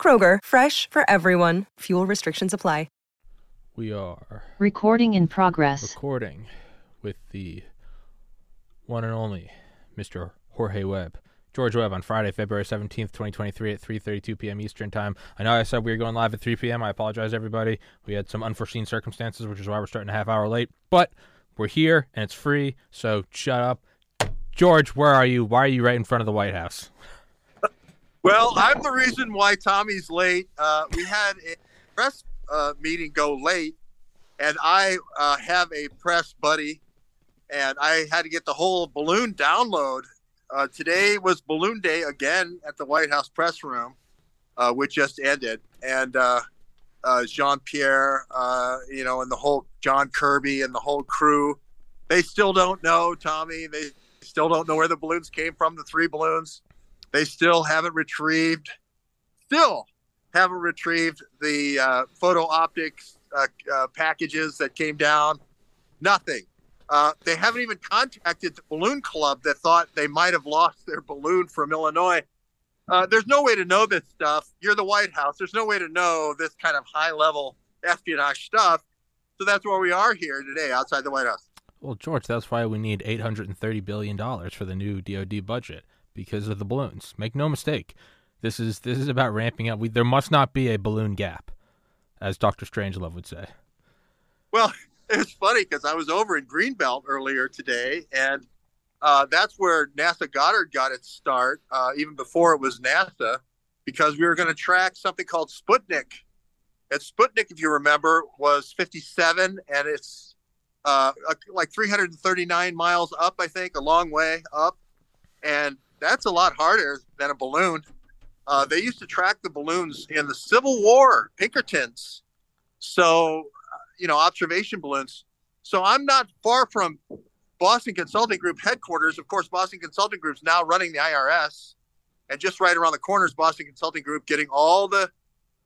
Kroger, fresh for everyone. Fuel restrictions apply. we are Recording in progress. recording with the one and only Mr. Jorge Webb. George Webb on Friday, February 17th, 2023 at 3:32 p.m. Eastern Time. I know I said we were going live at 3 p.m. I apologize everybody. We had some unforeseen circumstances, which is why we're starting a half hour late, but we're here and it's free, so shut up. George, where are you? Why are you right in front of the White House? Well, I'm the reason why Tommy's late. Uh, we had a press uh, meeting go late, and I uh, have a press buddy, and I had to get the whole balloon download. Uh, today was balloon day again at the White House press room, uh, which just ended, and uh, Jean Pierre, you know, and the whole John Kirby and the whole crew, they still don't know, Tommy. They still don't know where the balloons came from. The three balloons. They still haven't retrieved, still haven't retrieved the uh, photo optics uh, uh, packages that came down. Nothing. Uh, they haven't even contacted the balloon club that thought they might have lost their balloon from Illinois. Uh, there's no way to know this stuff. You're the White House. There's no way to know this kind of high level espionage stuff. So that's where we are here today outside the White House. Well, George, that's why we need $830 billion for the new DoD budget because of the balloons. Make no mistake. This is this is about ramping up. We, there must not be a balloon gap, as Dr. Strangelove would say. Well, it's funny because I was over in Greenbelt earlier today, and uh, that's where NASA Goddard got its start, uh, even before it was NASA, because we were going to track something called Sputnik. And Sputnik, if you remember, was 57, and it's uh, like 339 miles up, I think, a long way up. And that's a lot harder than a balloon. Uh, they used to track the balloons in the Civil War, Pinkertons. So, you know, observation balloons. So I'm not far from Boston Consulting Group headquarters. Of course, Boston Consulting Group's now running the IRS, and just right around the corner is Boston Consulting Group getting all the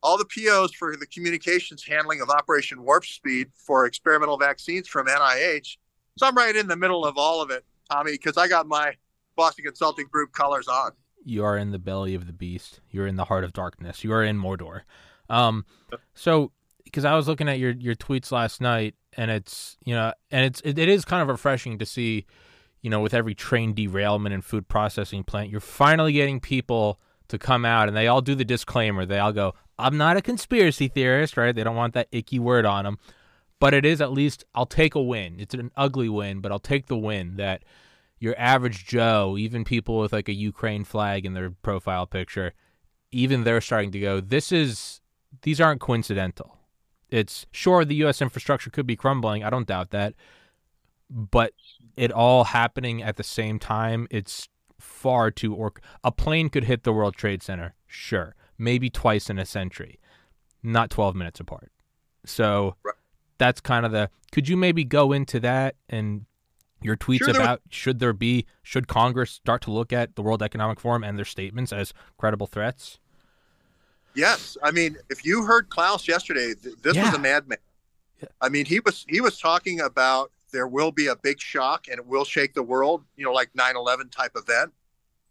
all the POs for the communications handling of Operation Warp Speed for experimental vaccines from NIH. So I'm right in the middle of all of it, Tommy, because I got my Boston Consulting Group colors on. You are in the belly of the beast. You're in the heart of darkness. You are in Mordor. Um, so because I was looking at your your tweets last night, and it's you know, and it's it, it is kind of refreshing to see, you know, with every train derailment and food processing plant, you're finally getting people to come out, and they all do the disclaimer. They all go, "I'm not a conspiracy theorist," right? They don't want that icky word on them, but it is at least I'll take a win. It's an ugly win, but I'll take the win that your average Joe, even people with like a Ukraine flag in their profile picture, even they're starting to go, this is, these aren't coincidental. It's sure the U.S. infrastructure could be crumbling. I don't doubt that. But it all happening at the same time, it's far too, or a plane could hit the World Trade Center, sure, maybe twice in a century, not 12 minutes apart. So Right. that's kind of the, could you maybe go into that and your tweets Sure, about should there be should Congress start to look at the World Economic Forum and their statements as credible threats? Yes, I mean, if you heard Klaus yesterday, th- this was a madman. Yeah. I mean, he was he was talking about there will be a big shock and it will shake the world, you know, like 9/11 type event,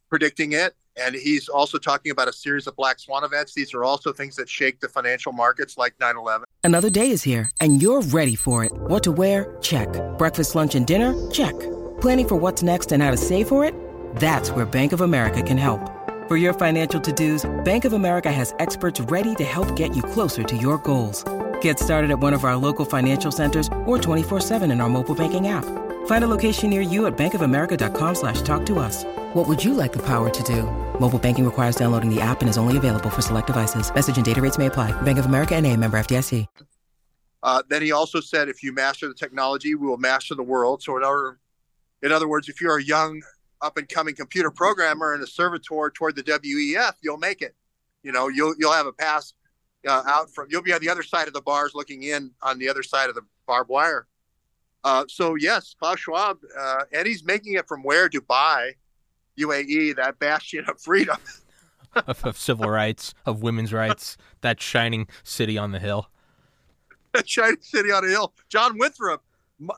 predicting it. And he's also talking about a series of black swan events. These are also things that shake the financial markets, like 9/11. Another day is here, and you're ready for it. What to wear? Check. Breakfast, lunch, and dinner? Check. Planning for what's next and how to save for it? That's where Bank of America can help. For your financial to-dos, Bank of America has experts ready to help get you closer to your goals. Get started at one of our local financial centers or 24-7 in our mobile banking app. Find a location near you at bankofamerica.com slash talk to us. What would you like the power to do? Mobile banking requires downloading the app and is only available for select devices. Message and data rates may apply. Bank of America and a member FDIC. Uh, then he also said, if you master the technology, we will master the world. So in other, in other words, if you're a young up and coming computer programmer and a servitor toward the WEF, you'll make it. You know, you'll you'll have a pass uh, out from. You'll be on the other side of the bars, looking in on the other side of the barbed wire. Uh, so yes, Klaus Schwab, uh, and he's making it from where Dubai, UAE, that bastion of freedom, of, of civil rights, of women's rights, that shining city on the hill. that shining city on the hill. John Winthrop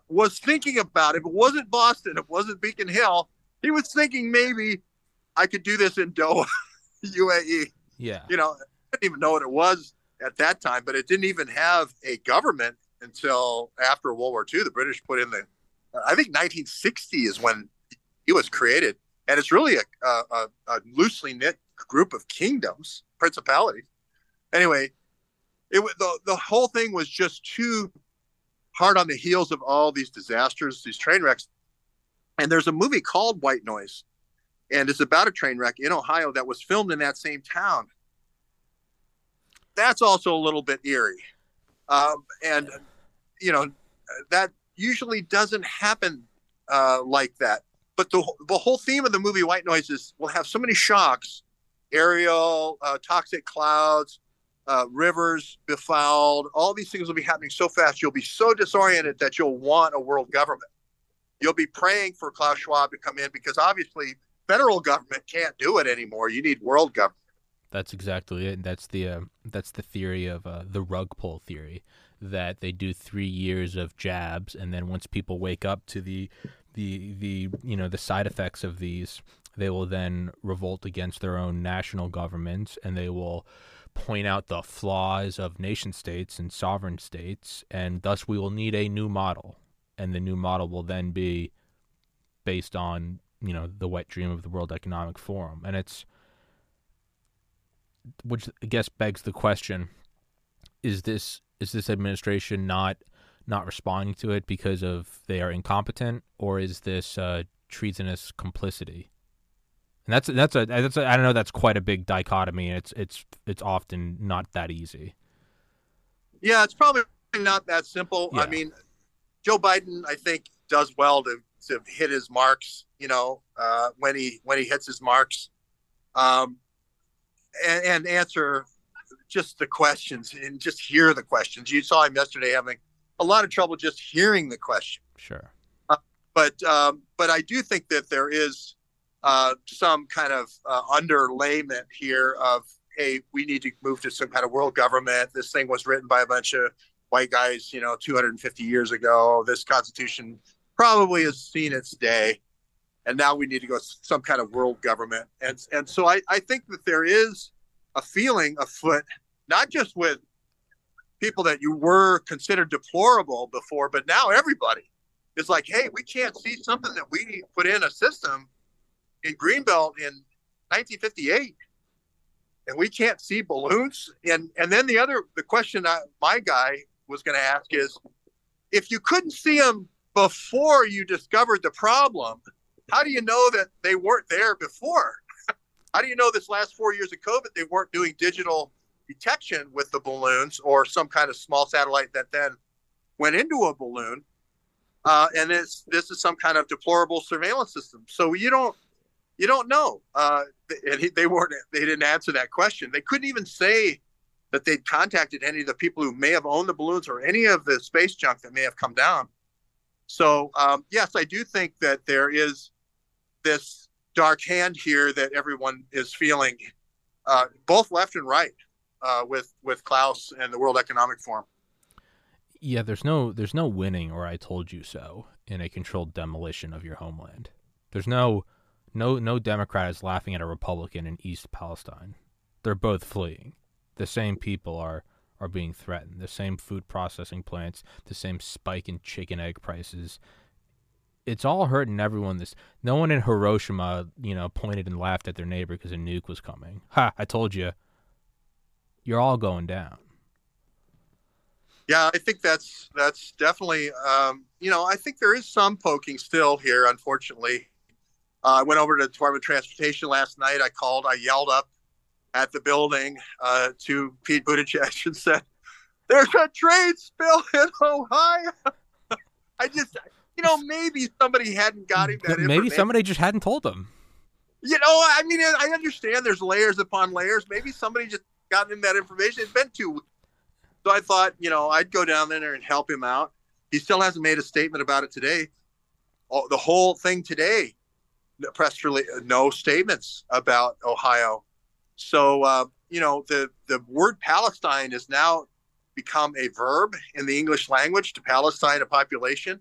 was thinking about it. If it wasn't Boston, it wasn't Beacon Hill. He was thinking maybe I could do this in Doha, UAE. Yeah. You know, I didn't even know what it was at that time, but it didn't even have a government until after World War II. The British put in the, I think 1960 is when it was created, and it's really a, a, a loosely knit group of kingdoms, principalities. Anyway, it the the whole thing was just too hard on the heels of all these disasters, these train wrecks. And there's a movie called White Noise, and it's about a train wreck in Ohio that was filmed in that same town. That's also a little bit eerie, um, and you know that usually doesn't happen uh, like that. But the the whole theme of the movie White Noise is we'll have so many shocks, aerial, uh, toxic clouds, uh, rivers befouled. All these things will be happening so fast. You'll be so disoriented that you'll want a world government. You'll be praying for Klaus Schwab to come in because obviously federal government can't do it anymore. You need world government. That's exactly it. And that's the uh, that's the theory of uh, the rug pull theory that they do three years of jabs, and then once people wake up to the the the you know the side effects of these, they will then revolt against their own national governments, and they will point out the flaws of nation states and sovereign states, and thus we will need a new model, and the new model will then be based on you know the wet dream of the World Economic Forum, and it's which I guess begs the question: Is this is this administration not not responding to it because of they are incompetent, or is this uh, treasonous complicity? And that's that's a that's a, I don't know that's quite a big dichotomy, and it's it's it's often not that easy. Yeah, it's probably not that simple. I mean, Joe Biden, I think, does well to to hit his marks. You know, uh, when he when he hits his marks, um, and, and answer just the questions and just hear the questions. You saw him yesterday having a lot of trouble just hearing the question. Sure. But um, but I do think that there is uh, some kind of uh, underlayment here of hey, we need to move to some kind of world government. This thing was written by a bunch of white guys, you know, 250 years ago. This constitution probably has seen its day, and now we need to go some kind of world government. And and so I, I think that there is a feeling afoot, not just with people that you were considered deplorable before, but now everybody is like, hey, we can't see something that we put in a system in Greenbelt in 1958 and we can't see balloons. And and then the other the question I, my guy was going to ask is, if you couldn't see them before you discovered the problem, how do you know that they weren't there before? how do you know this last four years of COVID they weren't doing digital detection with the balloons or some kind of small satellite that then went into a balloon? Uh, and this this is some kind of deplorable surveillance system. So you don't you don't know. Uh, and he, they weren't they didn't answer that question. They couldn't even say that they'd contacted any of the people who may have owned the balloons or any of the space junk that may have come down. So um, yes, I do think that there is this dark hand here that everyone is feeling, uh, both left and right, uh, with with Klaus and the World Economic Forum. Yeah, there's no there's no winning or I told you so in a controlled demolition of your homeland. There's no no no Democrat is laughing at a Republican in East Palestine. They're both fleeing. The same people are are being threatened. The same food processing plants, the same spike in chicken egg prices. It's all hurting everyone. This no one in Hiroshima, you know, pointed and laughed at their neighbor because a nuke was coming. Ha! I told you. You're all going down. Yeah, I think that's that's definitely um, you know I think there is some poking still here. Unfortunately, uh, I went over to the Department of Transportation last night. I called. I yelled up at the building uh, to Pete Buttigieg and said, "There's a train spill in Ohio." I just you know maybe somebody hadn't got him that. Maybe somebody just hadn't told them. You know, I mean, I understand there's layers upon layers. Maybe somebody just gotten him that information. It's been two weeks. So I thought, you know, I'd go down there and help him out. He still hasn't made a statement about it today. Oh, the whole thing today, press release, no statements about Ohio. So, uh, you know, the, the word Palestine has now become a verb in the English language to Palestine, a population.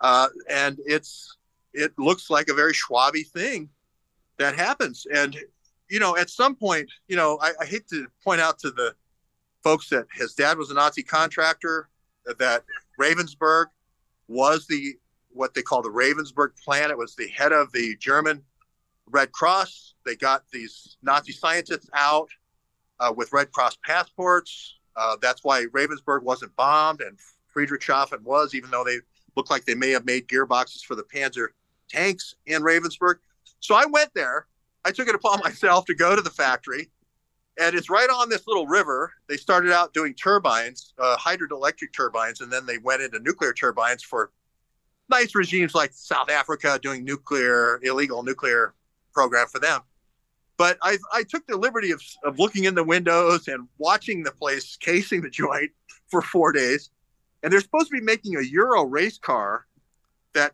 Uh, and it's it looks like a very Schwaby thing that happens. And you know, at some point, you know, I, I hate to point out to the folks that his dad was a Nazi contractor, that Ravensburg was the what they call the Ravensburg plan. It was the head of the German Red Cross. They got these Nazi scientists out uh, with Red Cross passports. Uh, that's why Ravensburg wasn't bombed and Friedrichshafen was, even though they looked like they may have made gearboxes for the Panzer tanks in Ravensburg. So I went there. I took it upon myself to go to the factory, and it's right on this little river. They started out doing turbines, uh, hydroelectric turbines, and then they went into nuclear turbines for nice regimes like South Africa doing nuclear, illegal nuclear program for them. But I, I took the liberty of, of looking in the windows and watching the place, casing the joint for four days. And they're supposed to be making a Euro race car that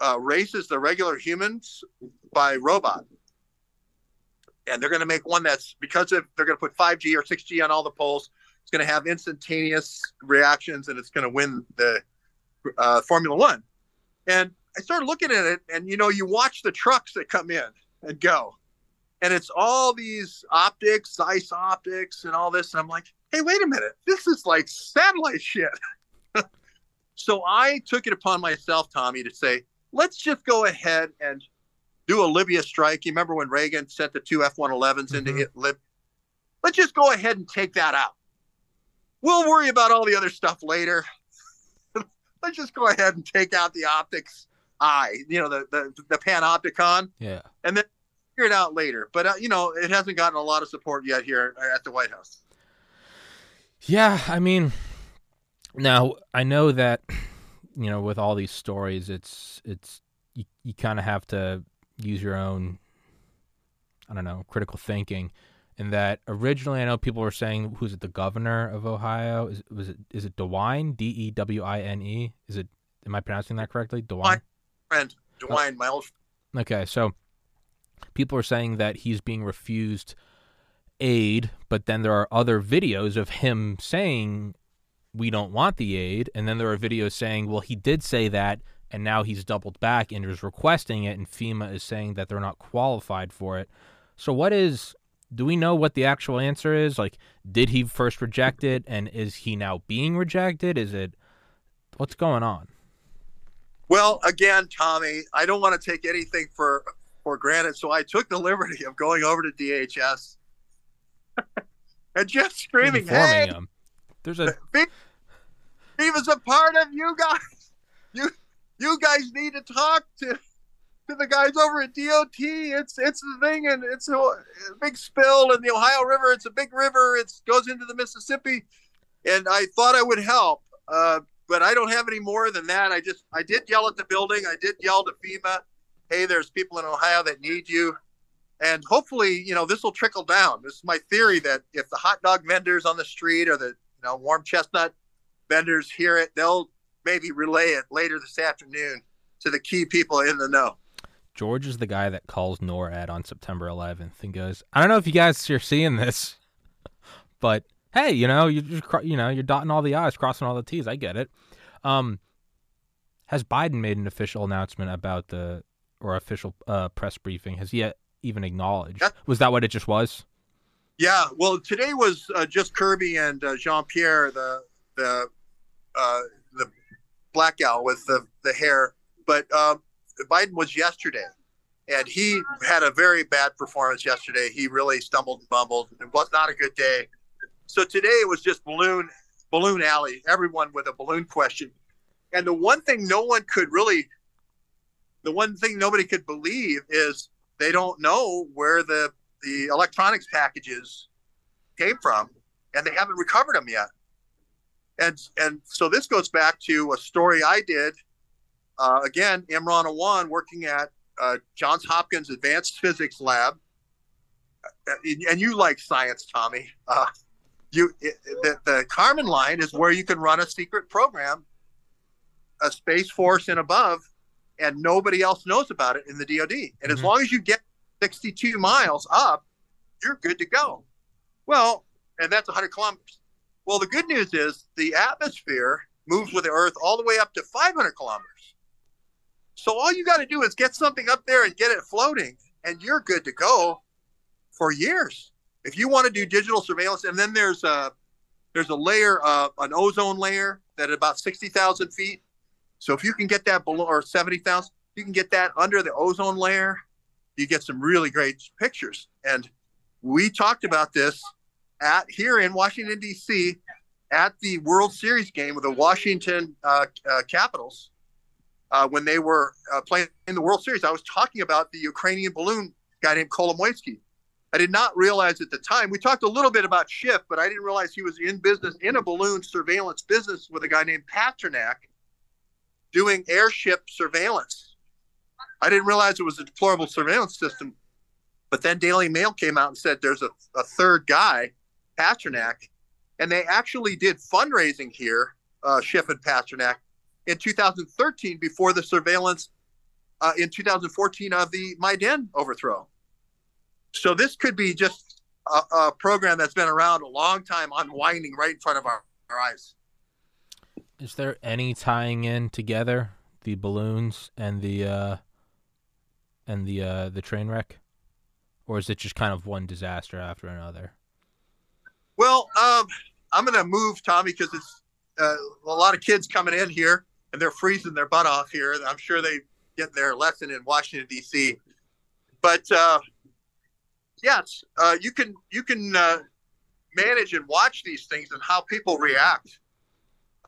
uh, races the regular humans by robot. And they're going to make one that's because of, they're going to put 5G or 6G on all the poles. It's going to have instantaneous reactions and it's going to win the uh, Formula One. And I started looking at it, and you know, you watch the trucks that come in and go, and it's all these optics, Zeiss optics, and all this. And I'm like, hey, wait a minute, this is like satellite shit. so I took it upon myself, Tommy, to say, let's just go ahead and do a Libya strike. You remember when Reagan sent the two F 111s into mm-hmm. Libya? Let's just go ahead and take that out. We'll worry about all the other stuff later. let's just go ahead and take out the optics eye, you know, the, the, the panopticon. Yeah. And then figure it out later. But, uh, you know, it hasn't gotten a lot of support yet here at the White House. Yeah. I mean, now I know that you know, with all these stories, it's it's you, you kind of have to use your own, I don't know, critical thinking. In that originally, I know people were saying, "Who's it? The governor of Ohio? Is was it? Is it DeWine? D E W I N E? Is it? Am I pronouncing that correctly? DeWine. My friend oh. DeWine, oh. my old. Okay, so people are saying that he's being refused aid, but then there are other videos of him saying we don't want the aid. And then there are videos saying, well, he did say that, and now he's doubled back and is requesting it, and FEMA is saying that they're not qualified for it. So, what is, do we know what the actual answer is? Like, did he first reject it, and is he now being rejected? Is it, what's going on? Well, again, Tommy, I don't want to take anything for for granted, so I took the liberty of going over to DHS and just screaming, "Hey, him. there's a he was a part of you guys. You guys need to talk to to the guys over at DOT. It's it's the thing, and it's a, a big spill in the Ohio River. It's a big river. It goes into the Mississippi, and I thought I would help, uh, but I don't have any more than that. I just I did yell at the building. I did yell to FEMA, "Hey, there's people in Ohio that need you." And hopefully, you know, this will trickle down. This is my theory that if the hot dog vendors on the street or the you know warm chestnut vendors hear it, they'll maybe relay it later this afternoon to the key people in the know. George is the guy that calls NORAD on September 11th and goes, "I don't know if you guys are seeing this, but hey, you know, you just you know, you're dotting all the i's, crossing all the t's. I get it." Um, has Biden made an official announcement about the or official uh, press briefing? Has he even acknowledged? Yeah. Was that what it just was? Yeah. Well, today was uh, just Kirby and uh, Jean Pierre, the the uh, the black gal with the, the hair. But um, Biden was yesterday, and he had a very bad performance yesterday. He really stumbled and bumbled. It was not a good day. So today it was just balloon balloon alley. Everyone with a balloon question, and the one thing no one could really, the one thing nobody could believe is they don't know where the the electronics packages came from, and they haven't recovered them yet and and so this goes back to a story I did. Uh, again, Imran Awan working at uh, Johns Hopkins Advanced Physics Lab. and you like science, Tommy. Uh, you it, the, the Kármán line is where you can run a secret program, a space force and above, and nobody else knows about it in the DoD. And mm-hmm. as long as you get 62 miles up, you're good to go. Well, and that's 100 kilometers. Well, the good news is the atmosphere moves with the Earth all the way up to 500 kilometers. So all you got to do is get something up there and get it floating, and you're good to go for years. If you want to do digital surveillance, and then there's a there's a layer, uh, an ozone layer that at about 60,000 feet. So if you can get that below or 70,000, you can get that under the ozone layer. You get some really great pictures. And we talked about this at here in Washington D.C. at the World Series game with the Washington uh, uh, Capitals uh, when they were uh, playing in the World Series. I was talking about the Ukrainian balloon guy named Kolomoisky. I did not realize at the time. We talked a little bit about Schiff, but I didn't realize he was in business in a balloon surveillance business with a guy named Pasternak doing airship surveillance. I didn't realize it was a deplorable surveillance system. But then Daily Mail came out and said there's a, a third guy, Pasternak, and they actually did fundraising here, uh, Schiff and Pasternak, in 2013 before the surveillance uh, in 2014 of the Maidan overthrow. So this could be just a, a, program that's been around a long time, unwinding right in front of our, our eyes. Is there any tying in together the balloons and the uh, and the uh, the train wreck, or is it just kind of one disaster after another? Well, um, I'm going to move Tommy because it's uh, a lot of kids coming in here and they're freezing their butt off here. I'm sure they get their lesson in Washington D.C. But uh, yes, uh, you can you can uh, manage and watch these things and how people react.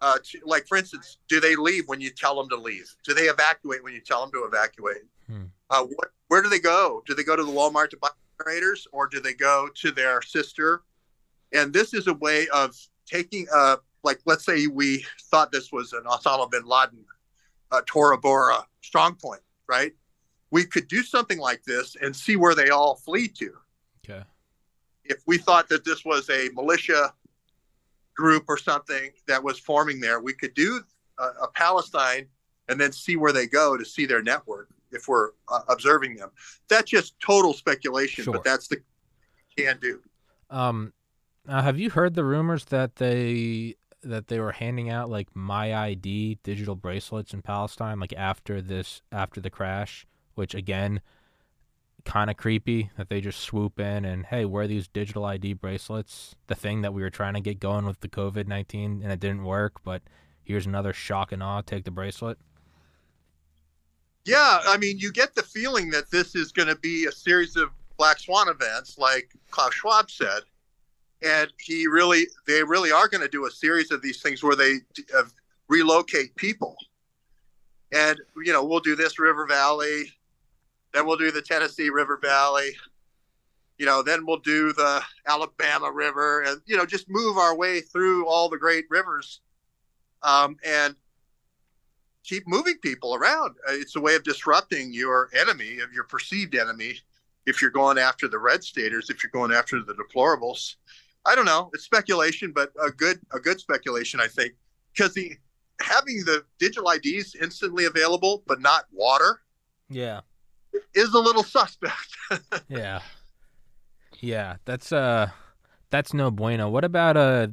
Uh, to, like for instance, do they leave when you tell them to leave? Do they evacuate when you tell them to evacuate? Hmm. Uh, what, where do they go? Do they go to the Walmart to buy generators, or do they go to their sister? And this is a way of taking a like let's say we thought this was an Osama bin Laden, uh, Tora Bora strong point, right? We could do something like this and see where they all flee to. Okay. If we thought that this was a militia group or something that was forming there, we could do a, a Palestine and then see where they go to see their network if we're uh, observing them. That's just total speculation, sure. but that's the can do. Um, now, have you heard the rumors that they that they were handing out like my ID digital bracelets in Palestine like after this after the crash, which again kind of creepy that they just swoop in and hey, wear these digital ID bracelets. The thing that we were trying to get going with the COVID nineteen and it didn't work, but here's another shock and awe. Take the bracelet. Yeah, I mean, you get the feeling that this is going to be a series of black swan events, like Klaus Schwab said and he really they really are going to do a series of these things where they uh, relocate people. And you know we'll do this river valley then we'll do the tennessee river valley you know then we'll do the alabama river and you know just move our way through all the great rivers um, and keep moving people around. Uh, it's a way of disrupting your enemy of your perceived enemy if you're going after the red staters if you're going after the deplorables I don't know. It's speculation, but a good a good speculation, I think, because the having the digital IDs instantly available but not water, yeah, is a little suspect. yeah, yeah, that's uh, that's no bueno. What about uh,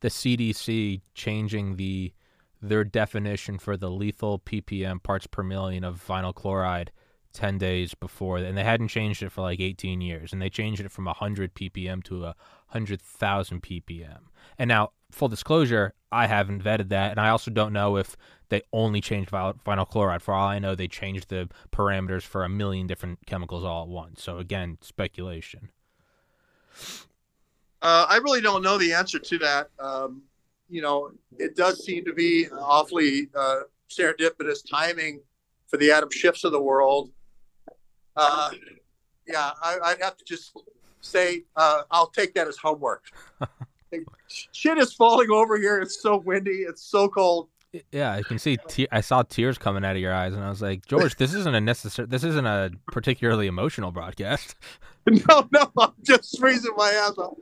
the CDC changing the their definition for the lethal ppm parts per million of vinyl chloride 10 days before and they hadn't changed it for like 18 years and they changed it from 100 ppm to a 100,000 ppm. And now, full disclosure, I haven't vetted that, and I also don't know if they only changed vinyl chloride. For all I know, they changed the parameters for a million different chemicals all at once. So again, speculation. Uh, I really don't know the answer to that. Um, you know, it does seem to be awfully uh, serendipitous timing for the Adam Schiffs of the world. Uh, yeah, I, would have to just say, uh, I'll take that as homework. Shit is falling over here. It's so windy. It's so cold. Yeah, I can see. Te- I saw tears coming out of your eyes, and I was like, George, this isn't a necessary. This isn't a particularly emotional broadcast. no, no, I'm just freezing my ass off.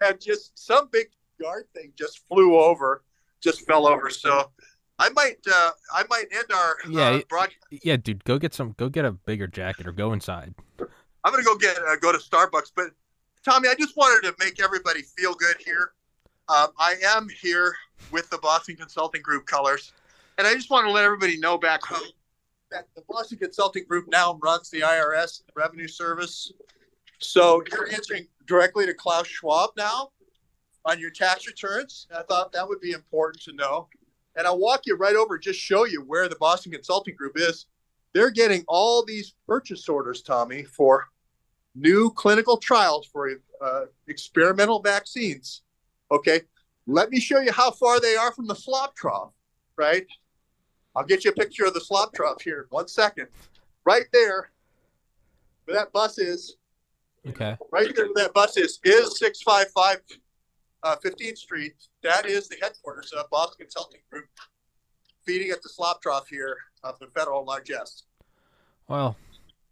And just some big guard thing just flew over, just fell over. So I might, uh, I might end our Yeah, uh, broadcast. Yeah, dude, go get some. Go get a bigger jacket or go inside. I'm gonna go get uh, go to Starbucks. But Tommy, I just wanted to make everybody feel good here. Um, I am here with the Boston Consulting Group colors, and I just want to let everybody know back home that the Boston Consulting Group now runs the IRS Revenue Service. So you're answering directly to Klaus Schwab now on your tax returns. I thought that would be important to know. And I'll walk you right over, just show you where the Boston Consulting Group is. They're getting all these purchase orders, Tommy, for new clinical trials for uh, experimental vaccines. Okay, let me show you how far they are from the slop trough, right? I'll get you a picture of the slop trough here in one second. Right there, where that bus is, Okay. right there where that bus is, is 655 uh, 15th Street. That is the headquarters of Boston Consulting Group, feeding at the slop trough here of the Federal Largesse. Well,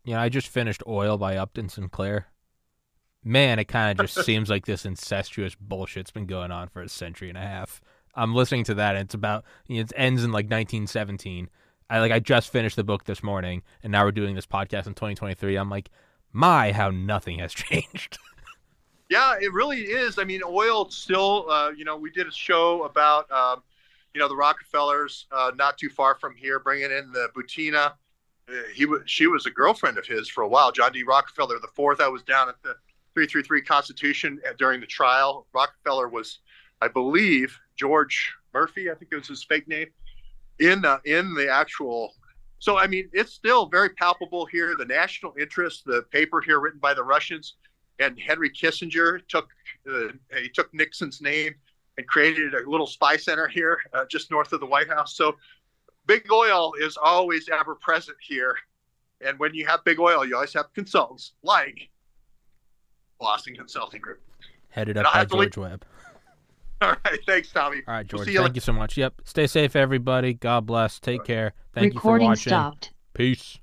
you know, I just finished Oil by Upton Sinclair. Man, it kind of just seems like this incestuous bullshit's been going on for a century and a half. I'm listening to that, and it's about you know, it ends in like 1917. I like I just finished the book this morning, and now we're doing this podcast in 2023. I'm like, my, how nothing has changed. Yeah, it really is. I mean, oil still. Uh, you know, we did a show about, um, you know, the Rockefellers uh, not too far from here, bringing in the Butina. Uh, he was, she was a girlfriend of his for a while. John D. Rockefeller the fourth. I was down at the 333 Constitution uh, during the trial. Rockefeller was, I believe, George Murphy. I think it was his fake name in the in the actual. So I mean, it's still very palpable here. The national interest, the paper here written by the Russians and Henry Kissinger took uh, he took Nixon's name and created a little spy center here uh, just north of the White House. So big oil is always ever present here, and when you have big oil, you always have consultants like Boston Consulting Group. Headed up I by have leave- George Webb. All right, thanks, Tommy. All right, We'll George. see you thank later. you so much. Yep. Stay safe, everybody. God bless. Take care. Thank you for Recording watching. stopped. Peace.